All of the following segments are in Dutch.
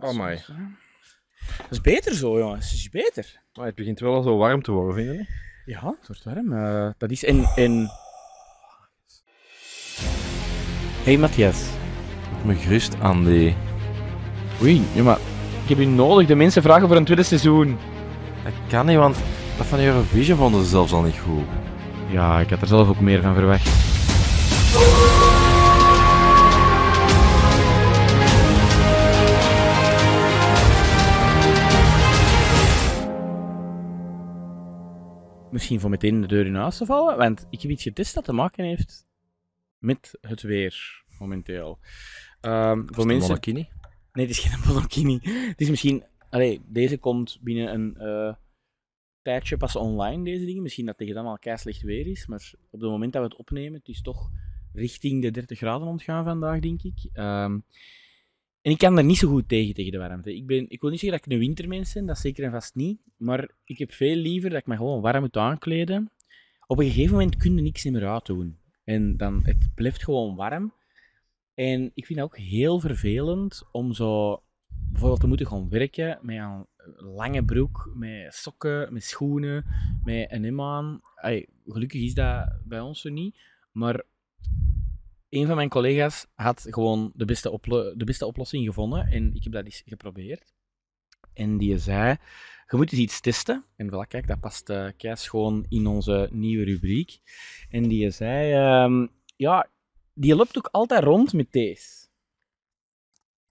Oh my. Dat is beter zo, jongens. Dat is beter. Maar het begint wel al zo warm te worden, vind je niet? Ja, het wordt warm. Eh, dat is... En... en... Hey, Matthias. Ik me gerust aan die... Oei, ja, maar ik heb u nodig. De mensen vragen voor een tweede seizoen. Dat kan niet, want dat van Eurovision vonden ze zelfs al niet goed. Ja, ik had er zelf ook meer van verwacht. Misschien voor meteen de deur in huis te vallen, want ik heb iets getest dat te maken heeft met het weer momenteel. Ehm, voor mensen... Monokini? Nee, het is geen monokini. Het is misschien... Allee, deze komt binnen een eh, tijdje pas online, deze dingen. Misschien dat tegen dan al kei slecht weer is. Maar op het moment dat we het opnemen, het is toch richting de 30 graden ontgaan vandaag, denk ik. Ehm, en ik kan er niet zo goed tegen, tegen de warmte. Ik, ben, ik wil niet zeggen dat ik een wintermens ben, dat zeker en vast niet. Maar ik heb veel liever dat ik me gewoon warm moet aankleden. Op een gegeven moment kun je niks meer uitdoen. En dan, het blijft gewoon warm. En ik vind het ook heel vervelend om zo bijvoorbeeld te moeten gaan werken met een lange broek, met sokken, met schoenen, met een. Allee, gelukkig is dat bij ons zo niet. Maar een van mijn collega's had gewoon de beste, de beste oplossing gevonden. En ik heb dat eens geprobeerd. En die zei, je moet eens iets testen. En voilà, kijk, dat past eh keis gewoon in onze nieuwe rubriek. En die zei, ehm, ja, die loopt ook altijd rond met deze.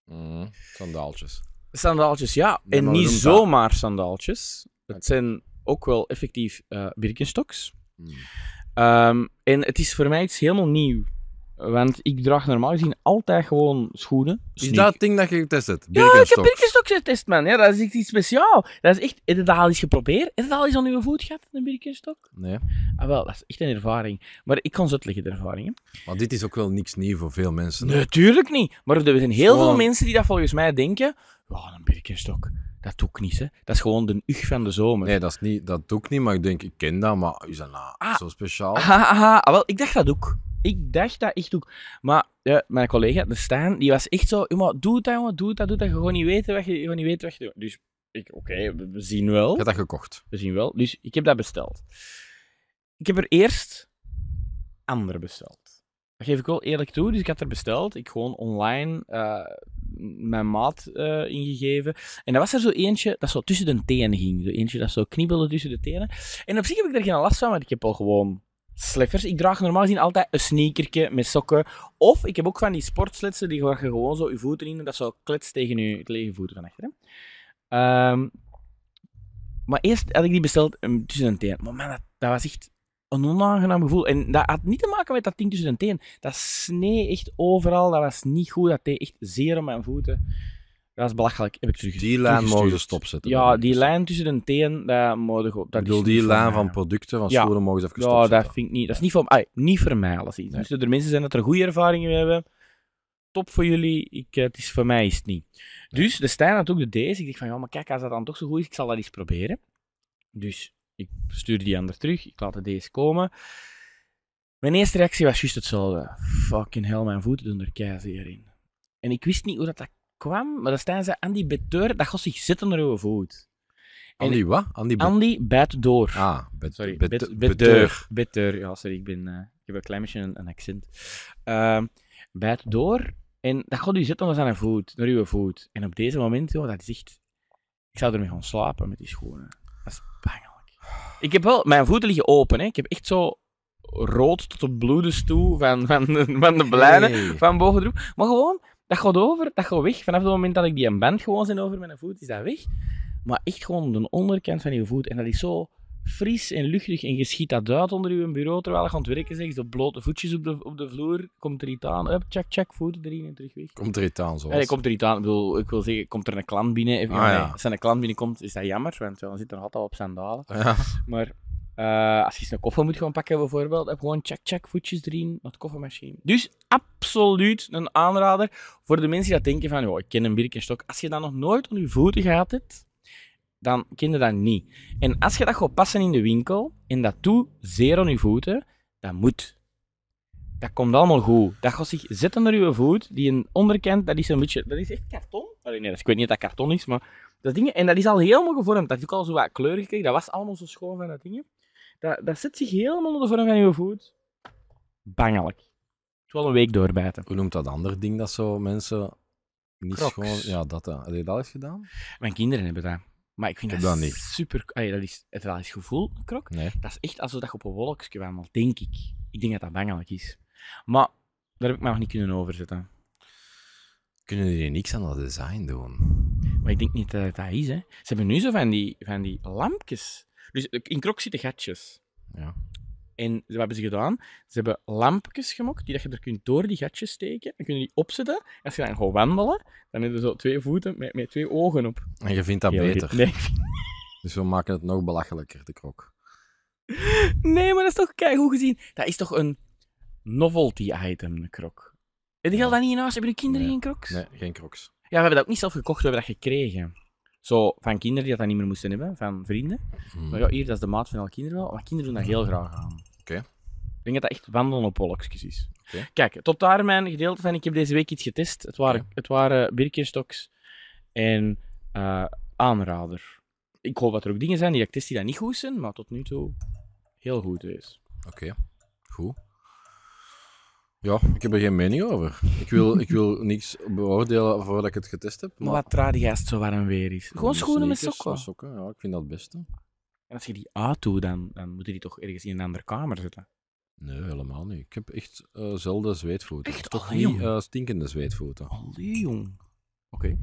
Mm, sandaaltjes. Sandaaltjes, ja. En niet zomaar sandaaltjes. Het zijn ook wel effectief eh Birkenstocks. Mm. Ehm, en het is voor mij iets helemaal nieuw. Want ik draag normaal gezien altijd gewoon schoenen. Is sneak- dat het ding dat je getest hebt? Ja, ik heb Birkenstocks? Getest, man. Ja, dat is echt iets speciaals. Dat is echt... Heb je dat al eens geprobeerd? Heb je dat al eens aan uw voet gehad, een Birkenstock? Nee. Ah, wel, dat is echt een ervaring. Maar ik kan ze uitleggen, de ervaring. hè. Maar dit is ook wel niks nieuw voor veel mensen. hè? Natuurlijk niet. Maar er zijn heel Gewoon- veel mensen die dat volgens mij denken. Ja, een Birkenstock, dat doe ik niet, hè. Dat is gewoon de ug van de zomer. Nee, dat, is niet, dat doe ik niet, maar ik denk, ik ken dat, maar is dat nou Ah. zo speciaal? Aha, aha. Ah, wel, ik dacht dat ook. Ik dacht dat echt ook. Maar ja, mijn collega, de Staan, die was echt zo... "Ja, maar doe het, jongen, doe het, doe het. Je gaat niet weten wat je, je gaat niet weten wat je doet. Dus ik, oké, we, we zien wel. Ik heb dat gekocht. We zien wel. Dus ik heb dat besteld. Ik heb er eerst andere besteld. Dat geef ik wel eerlijk toe. Dus ik had er besteld. Ik gewoon online eh, mijn maat eh, ingegeven. En dat was er zo eentje dat zo tussen de tenen ging. Zo eentje dat zo knibbelde tussen de tenen. En op zich heb ik er geen last van, want ik heb al gewoon sleffers. Ik draag normaal gezien altijd een sneakertje met sokken. Of ik heb ook van die sportsletsen die je gewoon zo je voeten in dat zo kletst tegen je, je voeten van. Ehm, maar eerst had ik die besteld um, tussen de tenen. Maar man, dat, was echt een onaangenaam gevoel. En dat had niet te maken met dat ding tussen de tenen. Dat snee echt overal. Dat was niet goed. Dat deed echt zeer op mijn voeten. Dat was belachelijk. Heb ik terug, Die lijn mogen teruggestuurd. ze stopzetten. Ja, die lijn tussen de tenen, dat mogen gewoon... Ik Dat bedoel, is die lijn van producten, van Ja. schoenen, mogen ze even Ja, stopzetten. dat vind ik niet. Dat is niet voor, ai, niet voor mij, alles iets. Nee. Dus er mensen zijn dat er goede ervaringen mee hebben. Top voor jullie. Ik, eh, het is voor mij is het niet. Dus de Stijn had ook de deze. Ik dacht van, ja, maar kijk, als dat dan toch zo goed is, ik zal dat eens proberen. Dus ik stuur die ander terug. Ik laat de deze komen. Mijn eerste reactie was juist hetzelfde. Fucking hell, mijn voeten doen er keizeer in. En ik wist niet hoe dat, dat kwam, maar dan staan ze aan die beteur, dat gaat zich zitten naar uw voet. Andy, wat? Andy, Andy bijt door. Ah, bet, Sorry, beteur. beteur. Beteur, ja, sorry, ik, ben, eh, ik heb een klein beetje een, een accent. Ehm bijt door en dat gaat u zitten naar zijn voet, naar uw voet. En op deze moment, joh, dat is echt... Ik zou ermee gaan slapen met die schoenen. Dat is pijnlijk. Ik heb wel... Mijn voeten liggen open, hè. Ik heb echt zo rood tot op bloedens toe van, van, de- van de blijnen Hey. van boven erop. Maar gewoon, dat gaat over, dat gaat weg. Vanaf het moment dat ik die een band gewoon zijn over mijn voet, is dat weg. Maar echt gewoon de onderkant van je voet. En dat is zo fris en luchtig en je schiet dat uit onder je bureau terwijl je aan het werken bent. De blote voetjes op de, op de vloer. Komt er iets aan. Up, check, check, voeten erin en terug weg. Komt er iets aan, zoals. Ja, komt er iets aan. Ik, bedoel, ik wil zeggen, komt er een klant binnen. Even, Ah, nee, ja. Als er een klant binnenkomt, is dat jammer, want dan zit er nog altijd op sandalen. Ja. Maar eh, als je eens een koffer moet gaan pakken, bijvoorbeeld, heb gewoon check, check, voetjes erin, naar de koffermachine. Dus absoluut een aanrader voor de mensen die dat denken van, joh, ik ken een Birkenstock. Als je dat nog nooit onder je voeten gehad hebt, dan ken je dat niet. En als je dat gaat passen in de winkel, en dat doet zeer aan je voeten, dat moet. Dat komt allemaal goed. Dat gaat zich zetten naar uw voet. Die een onderkant, dat is een beetje... Dat is echt karton. Allee, nee, ik weet niet of dat karton is, maar... Dat ding, en dat is al helemaal gevormd. Dat heeft ook al zo wat kleur gekregen. Dat was allemaal zo schoon van dat ding. Dat, dat zet zich helemaal onder de vorm van uw voet. Bangelijk. Het wel een week doorbijten. Hoe noemt dat ander ding dat zo mensen niet Crocs. gewoon... Ja, dat. hè. Heb je dat eens gedaan? Mijn kinderen hebben dat. Maar ik vind Ik dat, heb dat niet. super... Allee, dat is het wel eens gevoel, een krok. Nee. Dat is echt alsof dat je op een wolkje wandelt, denk ik. Ik denk dat dat bangelijk is. Maar daar heb ik me nog niet kunnen overzetten. Kunnen jullie niks aan dat design doen? Maar ik denk niet dat het dat is, hè. Ze hebben nu zo van die, van die lampjes. Dus in krok zitten gatjes. Ja. En wat hebben ze gedaan? Ze hebben lampjes gemokt die dat je er kunt door die gatjes steken. Dan kun je die opzetten. En als je dan gaat wandelen, dan hebben ze zo twee voeten met, met twee ogen op. En je vindt dat Heel beter. Nee. Dus we maken het nog belachelijker, de krok. nee, maar dat is toch goed gezien. Dat is toch een novelty item, een krok. Heb je Ja. dat niet in huis? Hebben je kinderen Nee. geen crocs? Nee, geen crocs. Ja, we hebben dat ook niet zelf gekocht, we hebben dat gekregen. Zo, van kinderen die dat dan niet meer moesten hebben, van vrienden. Hmm. Maar ja, hier, dat is de maat van alle kinderen wel. Maar kinderen doen dat heel graag aan. Oké. Ik denk dat dat echt wandelen op wolkjes is. Kijk, tot daar mijn gedeelte van. Ik heb deze week iets getest. Het waren, Oké. het waren en eh, aanrader. Ik hoop dat er ook dingen zijn die ik test die dat niet goed zijn, maar tot nu toe heel goed is. Oké, goed. Ja, ik heb er geen mening over. Ik wil, ik wil niks beoordelen voordat ik het getest heb. Maar wat raad jij als het zo warm weer is? Gewoon schoenen met sokken. sokken. Ja, ik vind dat het beste. En als je die uitdoet, dan, dan moet je die toch ergens in een andere kamer zetten. Nee, helemaal niet. Ik heb echt eh zelden zweetvoeten. Echt? Toch Allee, niet jong. eh, stinkende zweetvoeten. Allee, jong. Oké.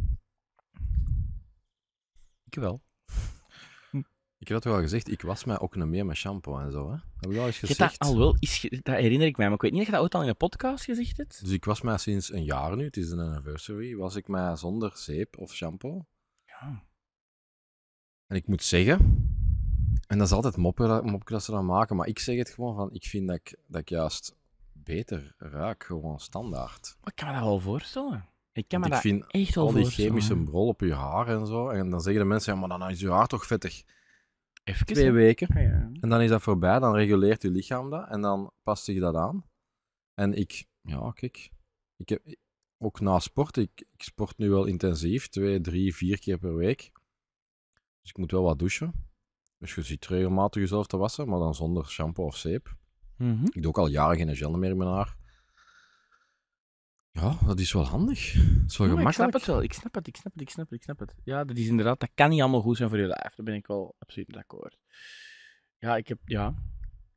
Ik wel. Ik heb dat wel gezegd, ik was mij ook niet meer met shampoo en zo. Hè. Heb ik al eens Je gezegd? dat al wel, is, dat herinner ik mij, maar ik weet niet of je dat ooit al in een podcast gezegd hebt. Dus ik was mij sinds een jaar nu, het is een anniversary, was ik mij zonder zeep of shampoo. Ja. En ik moet zeggen, en dat is altijd moppen, dat- moppen dat ze dan maken, maar ik zeg het gewoon van, ik vind dat ik, dat ik juist beter ruik, gewoon standaard. Maar ik kan me dat wel voorstellen. Ik kan me ik dat echt wel al die voorstellen. chemische brol op je haar en zo, en dan zeggen de mensen, ja, maar dan is je haar toch vettig. Even Twee weken. Ja. En dan is dat voorbij, dan reguleert je lichaam dat en dan past zich dat aan. En ik, ja, kijk, ik heb ook na sport, ik, ik sport nu wel intensief, twee, drie, vier keer per week. Dus ik moet wel wat douchen. Dus je ziet regelmatig jezelf te wassen, maar dan zonder shampoo of zeep. Mhm. Ik doe ook al jaren geen gel meer in mijn haar. Ja, dat is wel handig. Dat is wel Ja, maar ik snap gemakkelijk. het wel. Ik snap het, ik snap het, ik snap het, ik snap het. Ja, dat is inderdaad, dat kan niet allemaal goed zijn voor je lijf. Daar ben ik wel absoluut mee akkoord. Ja, ik heb, ja.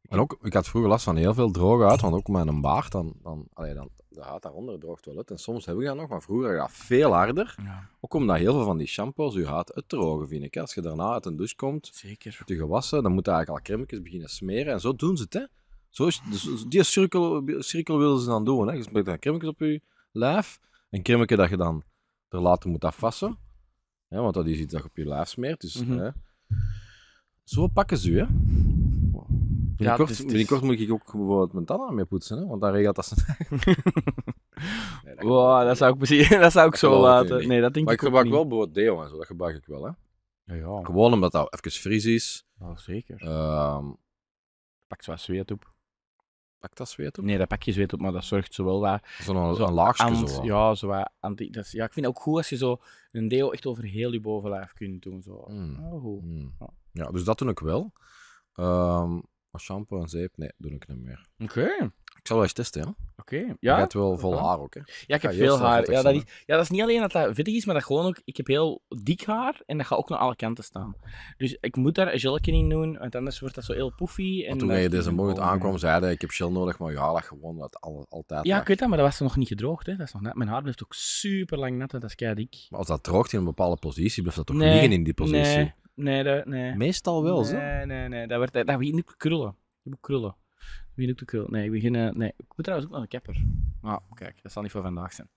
En ook, ik had vroeger last van heel veel droge huid, want ook met een baard, dan, dan, allee, dan, de huid daaronder droogt wel uit. En soms heb ik dat nog, maar vroeger gaat veel harder. ja. Ook omdat heel veel van die shampoos je huid uitdrogen, vind ik. Als je daarna uit een douche komt, Zeker. je gewassen, dan moet je eigenlijk al crèmetjes beginnen smeren. En zo doen ze het, hè. Zo is, dus die cirkel, cirkel willen ze dan doen, hè. Je smeert dan crèmetjes op je lijf. Een crèmetje dat je dan er later moet afwassen. Hè, want dat is iets dat je op je lijf smeert. Dus, Mhm. hè. Zo pakken ze u, hè. Binnenkort, is- het is- binnenkort moet ik ook bijvoorbeeld mijn tanden mee poetsen, hè, want dan regelt dat ze. Nee, dat Wow, gebeurt dat zou ik, misschien, dat zou ik Dat zo laten. Nee, dat denk Maar ik gebruik niet. wel bijvoorbeeld deo en zo, dat gebruik ik wel, hè. Ja, ja. Gewoon omdat dat even fris is. Oh, zeker. Ehm Pak zo zweet op. pak dat zweet op? Nee, dat pak je zweet op, maar dat zorgt zo wel wat... Zo'n Zo een laagje ant- zo. ja, zo wat anti... Dat is, ja, ik vind het ook goed als je zo een deo echt over heel je bovenlijf kunt doen. Zo. Mm. Oh, goed. Mm. Ja. Ja, dus dat doe ik wel. Maar shampoo en zeep, nee, doe ik niet meer. Oké, Ik zal wel eens testen, hè. oké. Je Ja? hebt wel vol haar ook, hè. Ja, ik heb veel haar. Ja dat, is, ja, dat is niet alleen dat dat vettig is, maar dat gewoon ook... Ik heb heel dik haar en dat gaat ook naar alle kanten staan. Dus ik moet daar een in doen, want anders wordt dat zo heel poefy. En toen dat je deze morgen aankwam, zeiden ik heb gel nodig, maar ja, dat gewoon dat al, altijd Ja, ik weet dat, maar dat was nog niet gedroogd. Hè. Dat is nog net. Mijn haar blijft ook super lang nat dat is kei dik. Maar als dat droogt in een bepaalde positie, blijft dat toch Nee, liggen in die positie? Nee, nee, dat, nee. Meestal wel, zo. Nee, nee, nee. Dat, wordt, dat krullen. Je moet krullen. Dat begint ook te krullen. Nee, ik begin... eh, nee. Ik moet trouwens ook naar de kapper. Nou, kijk, dat zal niet voor vandaag zijn.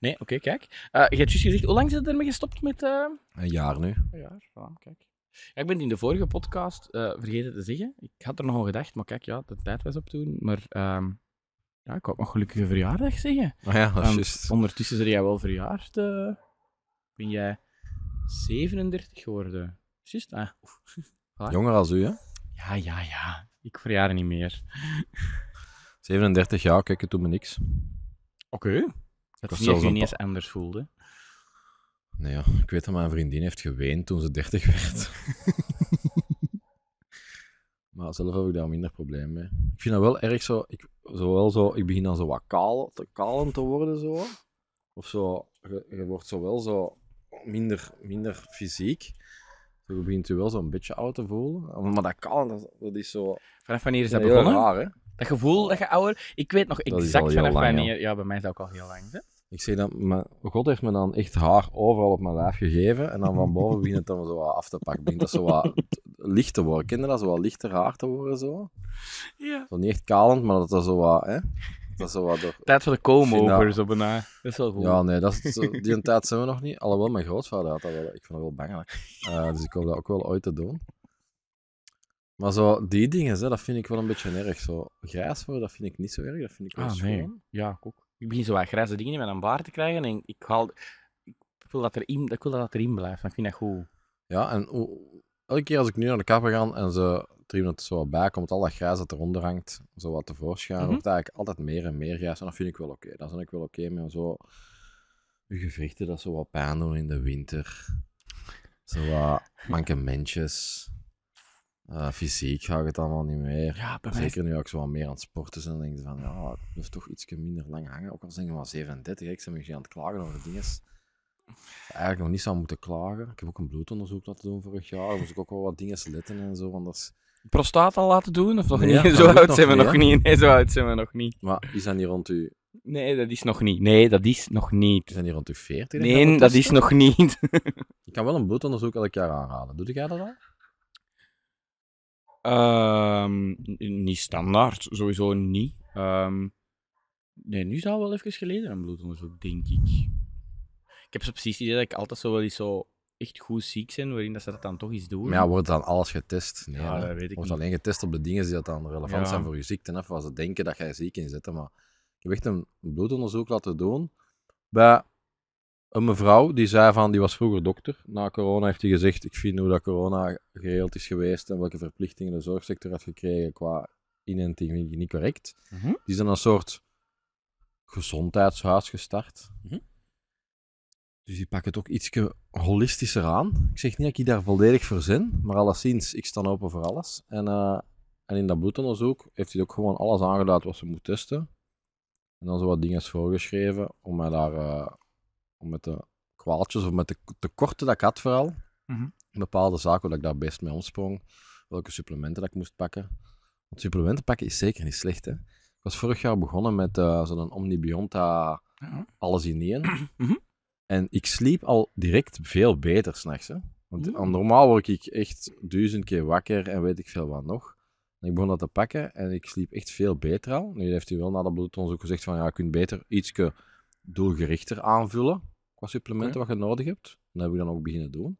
Nee, oké, kijk. Eh, je hebt juist gezegd, hoe lang zit je ermee gestopt met... eh Een jaar nu. Een jaar, voilà, kijk. Ja, ik ben het in de vorige podcast eh, vergeten te zeggen. Ik had er nog aan gedacht, maar kijk, ja, de tijd was op toen. Maar ehm, ja, ik wou ook nog gelukkige verjaardag zeggen. Ah ja, dat is Want juist. ondertussen ben jij wel verjaard. eh. ben jij 37 geworden. Juist, ah. oef. Jonger als u, hè. Ja, ja, ja. Ik verjaar niet meer. 37 jaar, kijk, het doet me niks. Oké. Dat is niet dat je niet eens anders voelde. Nee, ja, ik weet dat mijn vriendin heeft geweend toen ze 30 werd. maar zelf heb ik daar minder probleem mee. Ik vind dat wel erg zo. Ik, zo wel zo, ik begin dan zo wat kaal, te, kalend te worden. Zo. Of zo. Je, je wordt zo wel zo minder, minder fysiek. Je begint je wel zo'n beetje oud te voelen. Maar dat kaal, dat, dat is zo. Vanaf wanneer is dat heel begonnen? raar, hè? Dat gevoel dat je ouder... Ik weet nog exact vanaf lang, wanneer... Ja, bij mij is dat ook al heel lang. Hè? Ik zeg dat, mijn, God heeft me dan echt haar overal op mijn lijf gegeven. En dan van boven begint het dan zo wat af te pakken. Begint dat zo wat licht te worden. Ken je dat? Zo wat lichter haar te worden. Zo, Ja. zo niet echt kalend, maar dat dat zo wat... Hè? Dat is zo wat door... Tijd voor de dat- over, zo bijna. Dat is wel goed. Ja, nee, dat is, die een tijd zijn we nog niet. Alhoewel, mijn grootvader had dat wel. Ik vind dat wel bangelijk. Eh, dus ik hoop dat ook wel ooit te doen. Maar zo, die dingen, hè, dat vind ik wel een beetje erg. Zo, grijs worden, dat vind ik niet zo erg. Dat vind ik wel Ah, schoon. nee. Ja, ik ook. Ik begin zo wat grijze dingen in mijn baard te krijgen en ik, haal, ik, wil dat erin, ik wil dat het erin blijft. Ik vind dat goed. Ja, en elke keer als ik nu naar de kapper ga en ze er iemand zo wat bij komt, al dat grijs dat eronder hangt, zo wat tevoorschijn, Mhm. wordt eigenlijk altijd meer en meer grijs. En dat vind ik wel oké. Daar ben ik wel oké mee. Maar zo, je gewrichten dat zo wat pijn doen in de winter. Zo wat mankementjes. Eh, fysiek gaat het allemaal niet meer. Ja, mij Zeker nu ook zo wat meer aan het sporten zijn, dan denk je van, ja, het moet toch iets minder lang hangen. Ook al zijn we maar 37, hè. ik ben misschien aan het klagen over dingen. Eigenlijk nog niet zou moeten klagen. Ik heb ook een bloedonderzoek laten doen vorig jaar. Daar moest ik ook wel wat dingen letten en zo. Anders... prostaat al laten doen of nog Nee, niet? Zo oud zijn we nog niet. Nee, zo oud zijn we nog niet. Maar is dat niet rond u, Nee, dat is nog niet. Nee, dat is nog is niet. dat niet rond u 40? Nee, dat is nog niet. Ik kan wel een bloedonderzoek elk jaar aanraden. Doe jij dat al? Ehm, niet standaard, sowieso niet. Ehm, nee, nu is dat wel even geleden een bloedonderzoek, denk ik. Ik heb zo precies het idee dat ik altijd zo wel eens zo echt goed ziek ben, waarin dat ze dat dan toch eens doen. Maar ja, wordt dan alles getest? Nee, Ja, dat weet ik Wordt niet. alleen getest op de dingen die dat dan relevant Ja. zijn voor je ziekte. Hè, waar ze denken dat jij ziek in zit. Maar ik heb echt een bloedonderzoek laten doen bij een mevrouw die zei van, die was vroeger dokter. Na corona heeft hij gezegd, ik vind hoe dat corona geregeld is geweest en welke verplichtingen de zorgsector had gekregen qua inenting niet correct. Mhm. Die is dan een soort gezondheidshuis gestart. Mhm. Dus die pakken het ook iets holistischer aan. Ik zeg niet dat ik daar volledig voor zin, maar alleszins, ik sta open voor alles. En, eh, en in dat bloedonderzoek heeft hij ook gewoon alles aangeduid wat ze moet testen. En dan zo wat dingen voorgeschreven om mij daar, eh, om met de kwaaltjes of met de tekorten dat ik had vooral, Mhm. bepaalde zaken waar ik daar best mee omsprong, welke supplementen dat ik moest pakken. Want supplementen pakken is zeker niet slecht, hè. Ik was vorig jaar begonnen met eh, zo'n Omnibionta Ja. alles in één. Mhm. En ik sliep al direct veel beter s'nachts. hè. Want normaal word ik echt duizend keer wakker en weet ik veel wat nog. En ik begon dat te pakken en ik sliep echt veel beter al. Nu heeft hij wel na dat bloedonderzoek gezegd van ja, je kunt beter iets doelgerichter aanvullen qua supplementen wat je nodig hebt. Dat heb ik dan ook beginnen doen.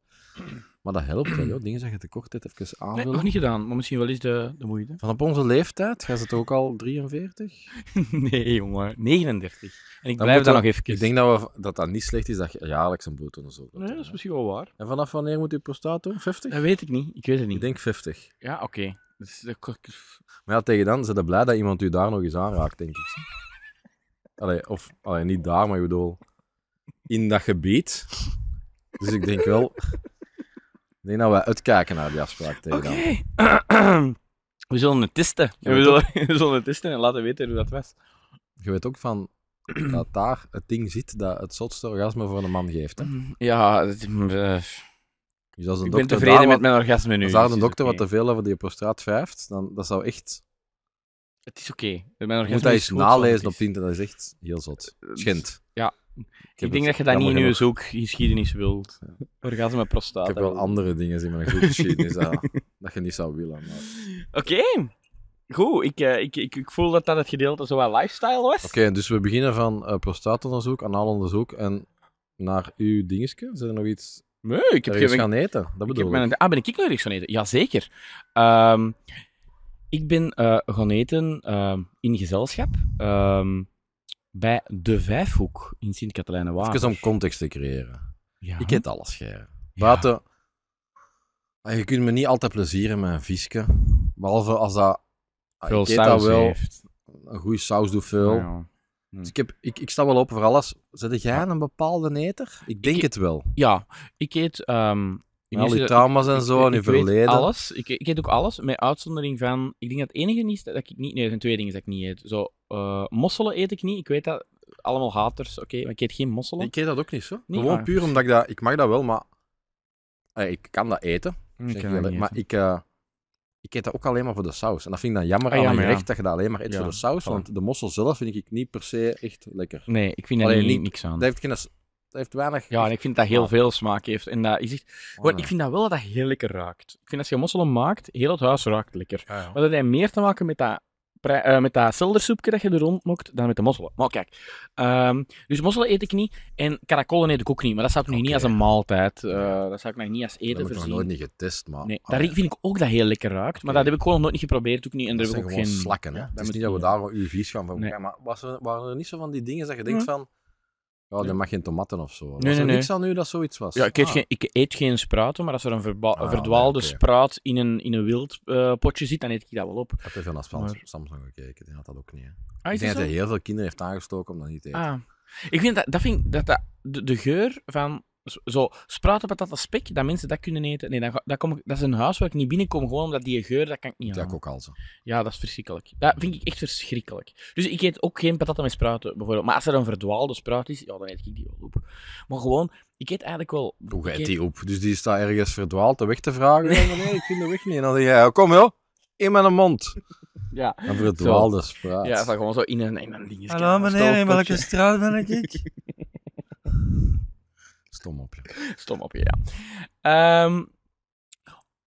Maar dat helpt wel, joh. dingen dat je tekort hebt, even Nee, aanvullen. nog niet gedaan, maar misschien wel eens de, de moeite. Van op onze leeftijd, gaat het ook al 43? nee, jongen. 39. En ik Dan blijf we- nog even. Ik denk dat, we, dat dat niet slecht is dat je jaarlijks een bloedonderzoek doet. Nee, dat is misschien wel waar. En vanaf wanneer moet je prostaat doen? 50? Dat weet ik niet. Ik weet het niet. Ik denk 50. Ja, oké. Dus, Maar ja, tegen dan zijn ze blij dat iemand u daar nog eens aanraakt, denk ik. Allee, of allee, niet daar, maar ik bedoel, in dat gebied. Dus ik denk wel, ik denk dat wij uitkijken naar die afspraak tegen Oké. We zullen het testen. Ja, we, we zullen, we zullen het testen en laten weten hoe dat was. Je weet ook van dat daar het ding zit dat het zotste orgasme voor een man geeft. Hè? Ja, het- eh, Dus als een ik ben dokter tevreden daar met wat, mijn orgasme nu. als daar dus een het is dokter oké. wat te veel over die prostaat vijft, dan dat zou echt... Het is oké. Mijn Je orgasme moet dat is eens goed zoals nalezen op is. het internet, dat is echt heel zot. Dus- Schend. Ik denk dat je dat niet in je zoekgeschiedenis wilt. Orgasme prostaat. Ik heb wel andere dingen in mijn zoekgeschiedenis dat, dat je niet zou willen. Maar... Oké. Goed, ik, eh, ik, ik, ik voel dat dat het gedeelte zo wat lifestyle was. Oké, dus we beginnen van eh prostaatonderzoek, anaalonderzoek en naar uw dingetje. Is er nog iets Nee, ik heb geen... gaan eten? Dat Ik bedoel ik. mijn, ah, ben ik nog ergens gaan eten? Jazeker. Ehm ik ben eh, gaan eten ehm, in gezelschap ehm, bij De Vijfhoek in Sint-Katelijne-Water. Even om context te creëren. Ja. Ik eet alles. Buiten... Je kunt me niet altijd plezieren met een visje. Behalve als dat... ah, Veel ik eet dat saus wel... heeft. een goede saus doet veel. Ja. Dus ik, heb, ik, ik sta wel open voor alles. Zet jij een bepaalde neter? Ik denk Ik- het wel. Ja, ik eet... ehm al die trauma's en zo, en ik je verleden. alles. Ik, ik eet ook alles, met uitzondering van... Ik denk dat het enige is dat ik niet... Nee, er zijn twee dingen dat ik niet eet. Zo, eh, mosselen eet ik niet. Ik weet dat allemaal haters, oké, maar ik eet geen mosselen. Ik eet dat ook niet zo. Niet? Gewoon Ah. puur omdat ik dat... Ik mag dat wel, maar... eh, ik kan dat eten, Ik kan dat niet maar ik, eh, ik eet dat ook alleen maar voor de saus. En dat vind ik dan jammer Ah, aan ja, een maar ja. gerecht, dat je dat alleen maar eet Ja, voor de saus. Want de mossel zelf vind ik niet per se echt lekker. Nee, ik vind daar Alleen niet, niet- niks aan. Dat heeft, geen, heeft weinig... Ja, en ik vind dat heel Ah. veel smaak heeft. En dat is echt... Gewoon, Oh, ja. Ik vind dat wel dat dat heel lekker ruikt. Ik vind als je mosselen maakt, heel het huis ruikt lekker. Ja, ja. Maar dat heeft meer te maken met dat, eh, met dat seldersoepje dat je er rond dan met de mosselen. Maar kijk, ehm, dus mosselen eet ik niet. En karakollen eet ik ook niet. Maar dat zou ik nog niet als een maaltijd. eh, dat zou ik nog niet als Dat eten heb ik nog voorzien. nooit niet getest, maar... Nee, Ah, daar ja. vind ik ook dat heel lekker ruikt. Maar dat heb ik gewoon nog nooit niet geprobeerd. Ook niet. En Dat daar heb ik ook gewoon geen... slakken, hè. Ja, het dat is niet dat we daar uw vies gaan van Nee. maar was er, waren er niet zo van die dingen dat je denkt Ja. van... Ja, Nee. dan mag geen tomaten of zo. Was nee, er nee. niks aan nu dat zoiets was? Ja, ik eet, Ah. geen, ik eet geen spruiten, maar als er een, verba- Ah, verdwaalde nee, spruit in een, in een wild eh, potje zit, dan eet ik dat wel op. Ik heb even naar Maar- Samsung gekeken, die had dat ook niet. Hè. Ah, ik denk dat hij heel veel kinderen heeft aangestoken om dat niet te eten. Ah. Ik vind dat, dat, vind, dat, dat de, de geur van zo spruiten patat spek, dat mensen dat kunnen eten, nee, dat, dat, kom ik, dat is een huis waar ik niet binnenkom, gewoon omdat die geur, dat kan ik niet dat aan. ook al zo. Ja, dat is verschrikkelijk. Dat vind ik echt verschrikkelijk. Dus ik eet ook geen patatten met spruiten, bijvoorbeeld. Maar als er een verdwaalde spruit is, ja, dan eet ik die wel op. Maar gewoon, ik eet eigenlijk wel... Hoe ik eet- die op? Dus die staat ergens verdwaald de weg te vragen. Nee, nee, ik vind de weg niet. En dan zeg jij, kom joh, in mijn mond. Ja. Een verdwaalde spraat. Ja, dat is gewoon zo in een, in een ding. Hallo meneer, in welke straat ben ik? Stom op je. Stom op je, ja. Ehm,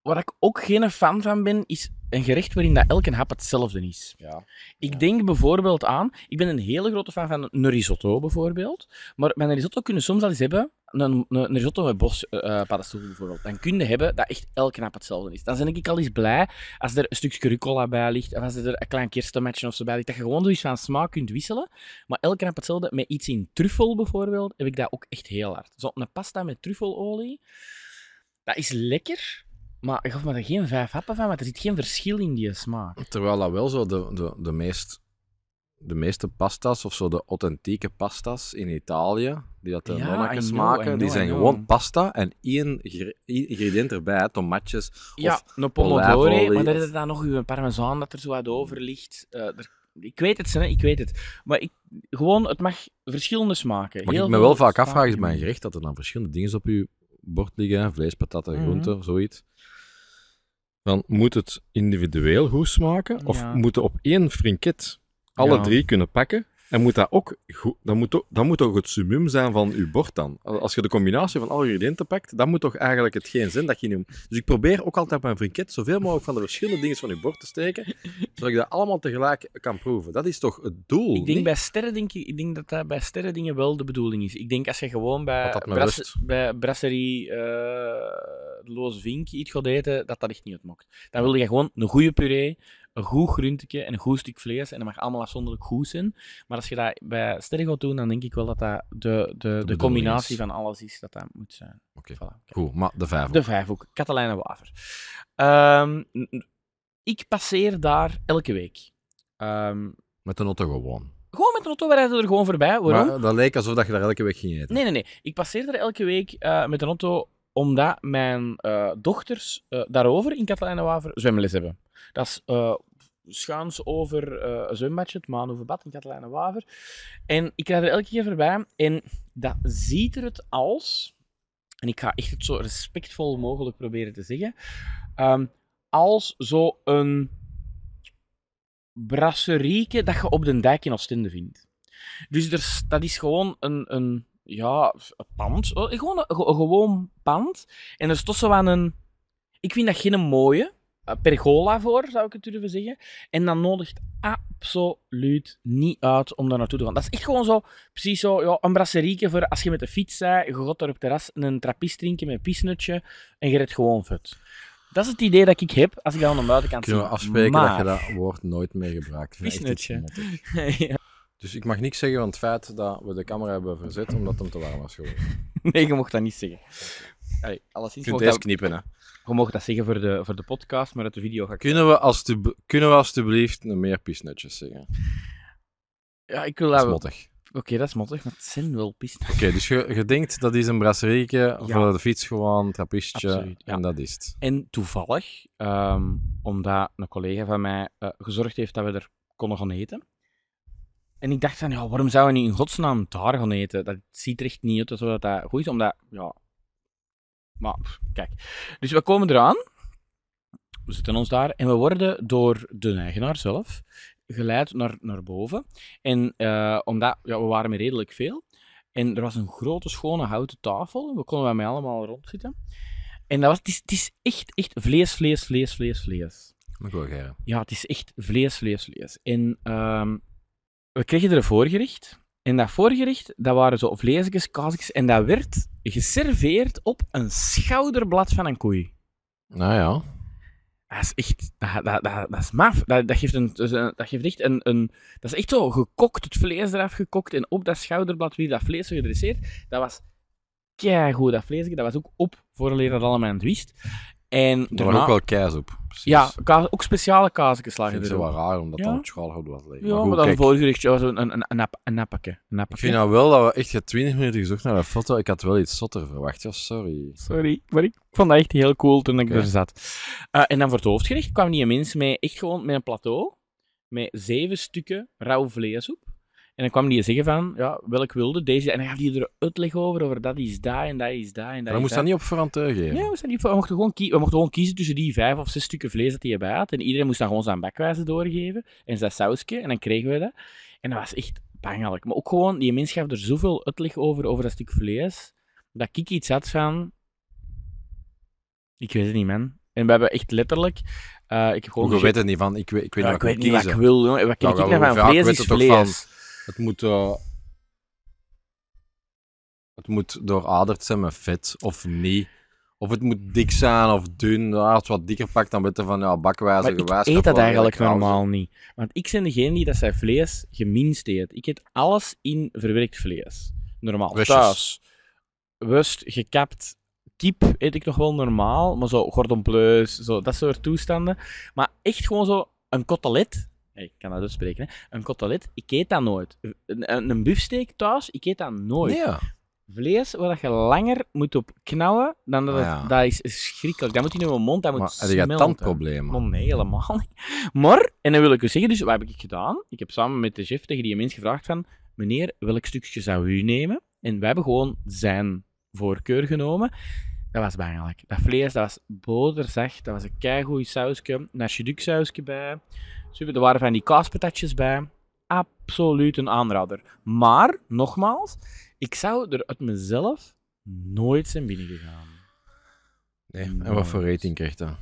waar ik ook geen fan van ben, is een gerecht waarin dat elke hap hetzelfde is. Ja. Ik Ja. denk bijvoorbeeld aan... Ik ben een hele grote fan van een risotto, bijvoorbeeld. Maar bij een risotto kun je soms al eens hebben... Een, een, risotto met bospaddenstoelen, bijvoorbeeld. Dan kun je hebben dat echt elke hap hetzelfde is. Dan ben ik al eens blij als er een stukje rucola bij ligt, of als er een klein kersttomatje of zo bij ligt, dat je gewoon zoiets van smaak kunt wisselen. Maar elke hap hetzelfde. Met iets in truffel, bijvoorbeeld, heb ik dat ook echt heel hard. Zo, een pasta met truffelolie, dat is lekker... Maar ik gaf me er geen vijf happen van, want er zit geen verschil in die smaak. Terwijl dat wel zo de, de, de, meest, de meeste pastas, of zo de authentieke pastas in Italië, die dat de Ja, maken, I die zijn gewoon pasta en één gre- één ingrediënt erbij, tomatjes. Ja, Of een olijfolie maar daar is dan nog uw parmezaan dat er zo wat over ligt. Eh, er- ik weet het, hè, ik weet het. Maar ik, gewoon, het mag verschillende smaken. Maar Heel ik me wel vaak smaken afvraag is een gerecht dat er dan verschillende dingen op je bord liggen, hè, vlees, patatten, Mhm. groenten, zoiets. Dan moet het individueel goed smaken, of Ja. moeten op één frinket alle Ja. drie kunnen pakken. En moet dat ook goed, dat moet ook, dat moet ook het summum zijn van je bord dan. Als je de combinatie van alle ingrediënten pakt, dan moet toch eigenlijk hetgeen zijn dat je niet... Dus ik probeer ook altijd mijn frinket zoveel mogelijk van de verschillende dingen van je bord te steken, zodat ik dat allemaal tegelijk kan proeven. Dat is toch het doel, Ik denk niet? bij sterren, denk ik, ik denk dat dat bij sterren dingen wel de bedoeling is. Ik denk als je gewoon bij, brass- bij brasserie eh Loos Vink iets gaat eten, dat dat echt niet uitmaakt. Dan wil je gewoon een goede puree, een goed groentetje en een goed stuk vlees. En dat mag allemaal afzonderlijk goed zijn. Maar als je dat bij sterren gaat doen, dan denk ik wel dat dat de, de, de, combinatie van alles is dat dat moet zijn. Oké. Voilà. Goed, maar de vijf. De vijf ook. Katelijne Waver. Ehm, ik passeer daar elke week. Ehm, Met de auto gewoon. gewoon met de auto, we rijden er gewoon voorbij. Waarom? Maar dat leek alsof dat je daar elke week ging eten. Nee, nee, nee. Ik passeer er elke week eh, met de auto omdat mijn eh, dochters eh, daarover in Katelijne-Waver zwemles hebben. Dat is eh, schuins over een zwembadje, het Maanoverbad in Katelijne-Waver. En ik rijd er elke keer voorbij en dat ziet er het als, en ik ga echt het zo respectvol mogelijk proberen te zeggen, ehm, als zo een brasserieke dat je op de dijk in Oostende vindt. Dus dat is gewoon een, een, ja, een pand. Oh, Gewoon een, ge- een gewoon pand. En er stond zo aan een... Ik vind dat geen mooie eh, pergola voor, zou ik het durven zeggen. En dat nodigt absoluut niet uit om daar naartoe te gaan. Dat is echt gewoon zo, precies zo, ja, een brasserieke voor als je met de fiets bent, je gaat daar op het terras een trappist drinken met een pisnutje en je redt gewoon vet. Dat is het idee dat ik heb als ik daar aan de buitenkant Kunnen we zie. afspreken Maar- dat je dat woord nooit meer gebruikt? Mottig. Ja. Dus ik mag niks zeggen van het feit dat we de camera hebben verzet omdat hem te warm was geworden. Nee, je mocht dat niet zeggen. Allee, alleszins Je mocht kunt deze dat... knippen, hè. Je mag dat zeggen voor de, voor de podcast, maar uit de video ga ik... Kunnen we, alstu kunnen we alstublieft nog meer pisnutjes zeggen? Ja, ik wil Dat dat... is Oké, mottig. dat is mottig, maar het zijn wel pisten. Oké, dus je, je denkt dat is een brasserieke Ja. voor de fiets gewoon, trappistje, Absoluut, ja. en dat is het. En toevallig, ehm, omdat een collega van mij eh, gezorgd heeft dat we er konden gaan eten. En ik dacht van, ja, waarom zouden we niet in godsnaam daar gaan eten? Dat ziet er echt niet uit alsof dat, dat goed is, omdat, ja... Maar, pff, kijk. Dus we komen eraan. We zitten ons daar en we worden door de eigenaar zelf geleid naar, naar boven. En eh, omdat, ja, we waren met redelijk veel. En er was een grote, schone houten tafel. We konden daarmee allemaal rondzitten. En dat was, het, is, het is echt, echt vlees, vlees, vlees, vlees, vlees. Ik wel. Ja, het is echt vlees, vlees, vlees. En ehm, we kregen er een voorgerecht. En dat voorgerecht, dat waren zo vleesjes, kaasjes. En dat werd geserveerd op een schouderblad van een koei. Nou ja. Dat is echt, dat, dat, dat, dat is maf. Dat, dat, geeft een, dus een- dat geeft echt een, een, dat is echt zo gekokt, het vlees eraf gekokt en op dat schouderblad weer dat vlees zo gedresseerd. Dat was keigoed, dat vleesje. Dat was ook op vooraleer dat allemaal het wist. En Er daarna, ook wel keis op. Precies. ja, kaas, ook speciale kaasjes Ik lagen vind het er zo ook. wel raar, omdat Ja. dat op het schaalgoed was liggen. Ja, maar maar, goed, dat een kijk, voorgerechtje was een, een, een, een, nap- een nappake. Een ik vind nou wel dat we echt je 20 minuten gezocht naar een foto. Ik had wel iets zotter verwacht. Ja, sorry. Sorry, maar ik vond dat echt heel cool toen ik er zat. Eh, en dan voor het hoofdgerecht kwam die mens met, echt gewoon met een plateau, met zeven stukken rauw vlees op. En dan kwam die zeggen van, ja, welk wilde deze? En dan gaf die er uitleg over, over dat is dat en dat is dat en dat Dan is moest dat niet op voorhand geven. Ja, we, zijn niet, we, mochten gewoon we mochten gewoon kiezen tussen die vijf of zes stukken vlees dat hij erbij had. En iedereen moest dan gewoon zijn bakwijze doorgeven en zijn sausje. En dan kregen we dat. En dat was echt bangelijk. Maar ook gewoon, die mens gaf er zoveel uitleg over, over dat stuk vlees, dat ik iets had van... Ik weet het niet, man. En we hebben echt letterlijk... eh, ik heb gewoon Hoe je gezegd- weet het niet van. Ik weet, ik weet Ja, niet ik wat weet ik niet wat ik kiezen. wil. Wat ken Ja, ik nou van vlees is vlees. Het moet... eh, het moet dooraderd zijn met vet, of niet. Of het moet dik zijn of dun. Ja, als het wat dikker pakt, dan weet je van, ja, bakwijze, Maar ik gewijs. eet dat eigenlijk normaal niet. Want ik ben degene die dat zijn vlees geminst eet. Ik eet alles in verwerkt vlees. Normaal. Westjes. Thuis. Wust, gekapt. Kip eet ik nog wel normaal. Maar zo cordon bleus, zo, dat soort toestanden. Maar echt gewoon zo een kotelet. Hey, ik kan dat uitspreken, hè. Een kotelet, ik eet dat nooit. Een, een, biefsteak thuis, ik eet dat nooit. Ja. Vlees waar dat je langer moet op knauwen, dan dat, het- Ah, ja. dat is schrikkelijk. Dat moet in je mond, dat moet Maar heb smelten. je tandproblemen? Maar nee, helemaal niet. Maar, en dan wil ik u zeggen, dus wat heb ik gedaan? Ik heb samen met de chef tegen die mens gevraagd van, meneer, welk stukje zou u nemen? En we hebben gewoon zijn voorkeur genomen. Dat was bangelijk. Dat vlees, dat was boterzacht, dat was een keigoed sausje, een sausje bij. Super, er waren van die kaaspatatjes bij. Absoluut een aanrader. Maar, nogmaals, ik zou er uit mezelf nooit zijn binnengegaan. Nee. En wat voor rating krijgt dat?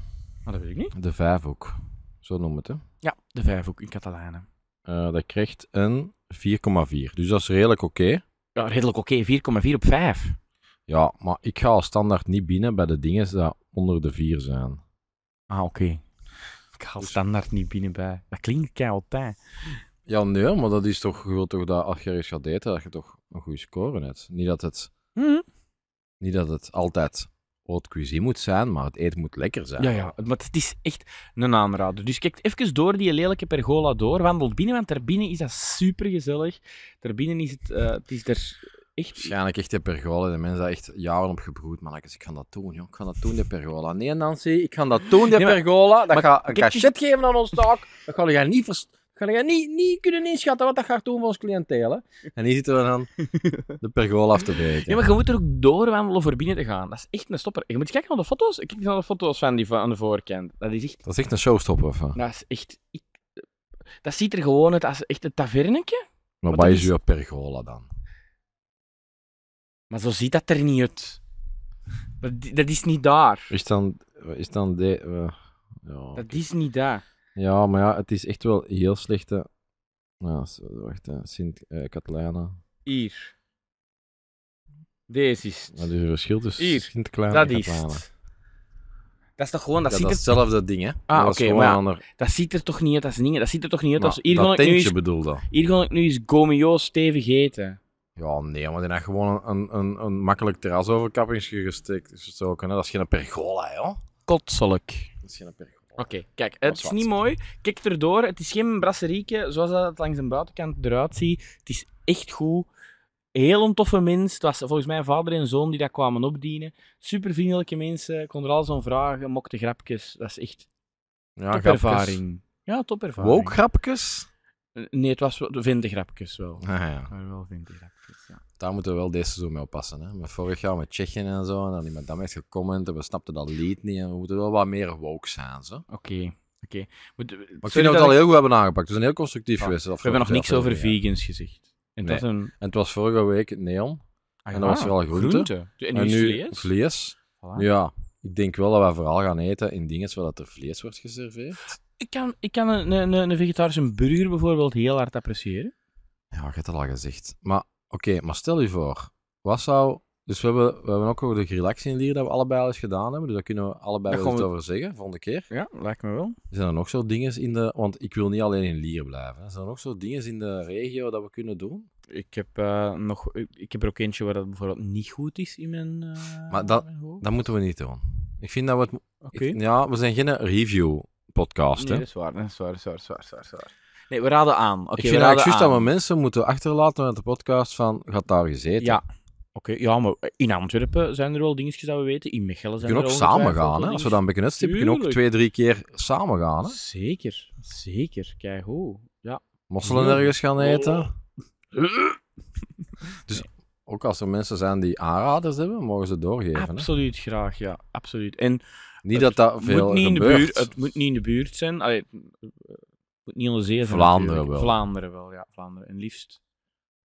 Maar dat weet ik niet. De vijf ook. Zo noem het, hè. Ja, de vijf ook in Catalanen. Eh, dat krijgt een 4,4. Dus dat is redelijk oké. Ja, redelijk oké. 4,4 op 5. Ja, maar ik ga als standaard niet binnen bij de dingen die onder de 4 zijn. Ah, oké. Ik ga standaard niet binnen bij. Dat klinkt kei altijd. Ja, nee, maar dat is toch, je wilt toch dat als je ergens gaat eten, dat je toch een goede score hebt. Niet dat het, niet dat het altijd haute cuisine moet zijn, maar het eten moet lekker zijn. Ja, ja. Maar het is echt een aanrader. Dus kijk even door die lelijke pergola door. Wandel binnen, want daarbinnen is dat super gezellig. Daarbinnen is het, eh, het is er echt... Waarschijnlijk echt de pergola. De mensen daar echt jaren op gebroed. Mannetjes, ik ga dat doen, joh. Ik ga dat doen, de pergola. Nee, Nancy, ik ga dat doen, de Nee, maar- pergola. Dat maar gaat een kijk eens- cachet geven aan ons taak. Dat ga je niet, vers- ga je niet, niet kunnen inschatten wat dat gaat doen voor ons cliënteel. Hè? En hier zitten we dan de pergola af te breken. Ja, maar je moet er ook doorwandelen voor binnen te gaan. Dat is echt een stopper. Je moet kijken naar de foto's. Kijk naar de foto's van die van aan de voorkant. Dat is echt... Dat is echt een showstopper. Of? Dat is echt... ik- dat ziet er gewoon uit als echt een tavernetje. maar wat is is- uw pergola dan? Maar zo ziet dat er niet uit. Dat, dat is niet daar. Is dan, is dan de... eh, ja. Dat is niet daar. ja, maar ja, het is echt wel heel slechte... S- wacht, hè. Sint uh, Catalana. Hier. Deze is het. Wat is het verschil tussen Hier. Sint Catalana Dat en is Catalana? het. Dat is toch gewoon... Dat, Ja, ziet, dat is er, hetzelfde ding, hè? Ah, Dat is oké, maar een ander- dat ziet er toch niet uit als dingen. Dat ziet er toch niet uit als... Hier dat ga ik nu tentje eens, bedoel dat. hier ga ik nu eens Gomeo stevig eten. Ja, nee, maar die heeft gewoon een, een, een makkelijk terras overkappingsje gesteekt. gestoken. Hè? Dat is geen pergola, joh. Kotselijk. Dat is geen pergola. Oké, kijk, het is niet mooi. Kijk erdoor. Het is geen brasserieke zoals dat het langs de buitenkant eruit ziet. Het is echt goed. Heel een toffe mens. Het was volgens mij vader en zoon die dat kwamen opdienen. Super vriendelijke mensen. Kon er alles om vragen. Mokte grapjes. Dat is echt Ja, topervaring. Ja, topervaring. Woke grapjes? Nee, het was vindegrapjes wel. Ah, ja. Maar wel vindegrapjes, ja. Daar moeten we wel deze seizoen mee oppassen. Hè? Met vorig jaar met Tsjechië en zo. En dan iemand dat heeft gecomment en we snapten dat lied niet. En we moeten wel wat meer woke zijn. Zo. Maar Oké, oké. Moet- ik sorry vind dat we het al ik- heel goed hebben aangepakt. We zijn heel constructief Ja, geweest. We hebben nog niks over vegans gezegd. En Nee. is een... En het was vorige week neon. Ah, En dat was ja, vooral groente. En nu en is nu vlees. vlees. Voilà. Ja, ik denk wel dat we vooral gaan eten in dingen waar dat er vlees wordt geserveerd. Ik kan, ik kan een, een, een vegetarische burger bijvoorbeeld heel hard appreciëren. Ja, je hebt het al gezegd. Maar oké, maar stel je voor, wat zou... Dus we hebben, we hebben ook nog de relaxing lier dat we allebei al eens gedaan hebben. Dus daar kunnen we allebei wel iets we- over zeggen, volgende keer. Ja, lijkt me wel. Zijn er nog zo dingen in de... Want ik wil niet alleen in Lier blijven. hè. Zijn er nog zo dingen in de regio dat we kunnen doen? Ik heb, eh, nog, ik heb er ook eentje waar dat bijvoorbeeld niet goed is in mijn, eh, Maar dat- mijn. Dat moeten we niet doen. Ik vind dat we het... Oké. ik- ja, we zijn geen review-podcast, Nee, hè. dat is waar, dat is waar, dat is waar, dat is waar, dat is waar. Nee, we raden aan. Oké, ik we vind raden eigenlijk juist dat we mensen moeten achterlaten met de podcast van... Gaat daar gezeten? Ja. Oké, ja, maar in Antwerpen zijn er wel dingetjes dat we weten. In Mechelen We zijn kunnen ook er samen gaan, hè. Als we dat een beetje uitstippen, kunnen we ook Tuurlijk. twee, drie keer samen gaan, hè. Zeker, zeker. Kijk hoe. Ja. Mosselen Ja. ergens gaan eten. Oh. Dus ook als er mensen zijn die aanraders hebben, mogen ze doorgeven. Hè? Absoluut graag, ja. Absoluut. En Niet Het dat dat veel moet niet in de buurt, het moet niet in de buurt zijn. Allee, het moet niet onder zee zijn. Vlaanderen natuurlijk. wel. Vlaanderen wel, ja. Vlaanderen. En liefst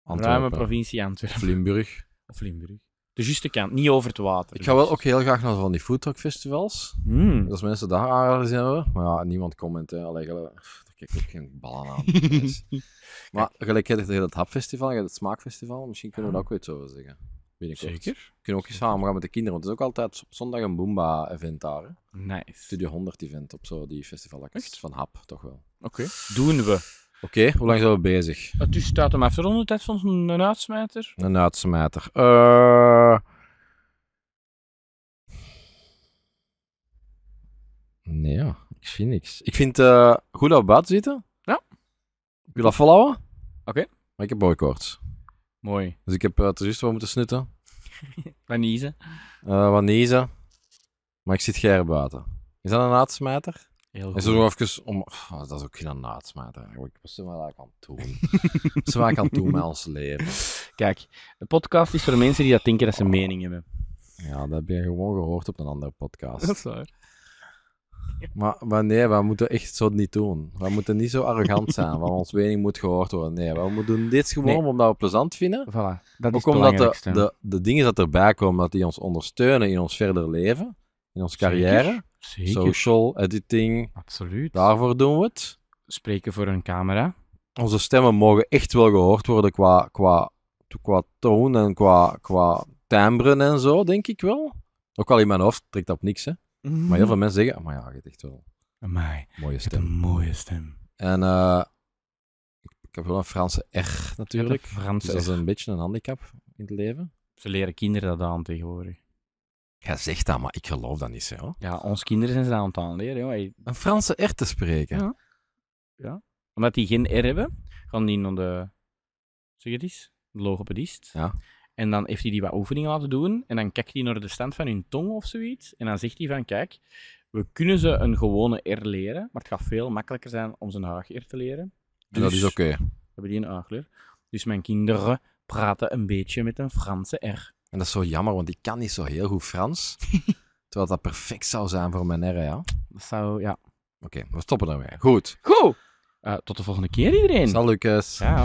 ruime Antwerpen, provincie Antwerpen Limburg. of Limburg. De juiste kant, niet over het water. Ik ga wel ook heel graag naar van die foodtruck festivals. Hmm. Als mensen daar in hebben. Maar ja, niemand comment. Hè. Allee, gelijk- daar kijk ik ook geen ballen aan. Maar gelijk heb je het, het hapfestival, je hebt het smaakfestival. Misschien kunnen we daar ook iets over zeggen. Binnenkort. Zeker. We kunnen ook eens samen gaan met de kinderen. Want het is ook altijd op zondag een Boomba-event daar. Hè. Nice. Studio 100-event op zo die festivalacties. Echt? Van hap, toch wel. Oké. Doen we. Oké, hoe lang zijn we bezig? Het is staat hem af te ronden, tijd van een, uitsmijter. Een uitsmijter. Eh Nee, ja. Ik zie niks. Ik vind het eh, goed dat we buiten zitten. Ja. Ik wil dat volhouden. Oké. Maar ik heb boykoorts. Mooi. Dus ik heb uh, juist wat moeten snutten. Vanise. eh wat niezen. Maar ik zit gij buiten. Is dat een naadsmijter? Heel goed. zo nog even om... Oh, dat is ook geen naadsmijter. Wat zijn we eigenlijk aan het doen? We eigenlijk aan het doen met ons leven? Kijk, de podcast is voor mensen die dat denken dat ze een mening hebben. Ja, dat heb je gewoon gehoord op een andere podcast. is waar. Maar, maar nee, we moeten echt zo niet doen. We moeten niet zo arrogant zijn, want ons mening moet gehoord worden. Nee, we moeten doen dit gewoon Nee. omdat we het plezant vinden. Voilà. Dat is Ook omdat de, de, de dingen dat erbij komen, dat die ons ondersteunen in ons verder leven, in onze carrière, Zeker. social, editing, Absoluut. daarvoor doen we het. Spreken voor een camera. Onze stemmen mogen echt wel gehoord worden qua, qua, qua toon en qua, qua timbre en zo, denk ik wel. Ook al in mijn hoofd trekt dat op niks, hè. Maar heel veel mensen zeggen, "Ah, maar ja, je hebt echt wel Amai, een mooie stem. een mooie stem. En eh, ik, heb wel een Franse R natuurlijk. Franse dus dat is een beetje een handicap in het leven. Ze leren kinderen dat aan tegenwoordig. Ja, zegt dat, maar ik geloof dat niet zo. Ja, onze kinderen zijn ze aan het aanleren. joh. Een Franse R te spreken. Ja. Omdat die geen R hebben, gaan die naar de, zeg het eens, de logopedist. Ja. En dan heeft hij die wat oefeningen laten doen. En dan kijkt hij naar de stand van hun tong of zoiets. En dan zegt hij van, kijk, we kunnen ze een gewone R leren, maar het gaat veel makkelijker zijn om ze een Haag-R te leren. En dat is Dus- oké. hebben die een Haagleer. Dus mijn kinderen praten een beetje met een Franse R. En dat is zo jammer, want ik kan niet zo heel goed Frans. terwijl dat perfect zou zijn voor mijn R, ja. Oké, Dat zou, ja. we stoppen ermee. Goed. Goed! Eh, tot de volgende keer, iedereen. Salut, Lucas. Ciao.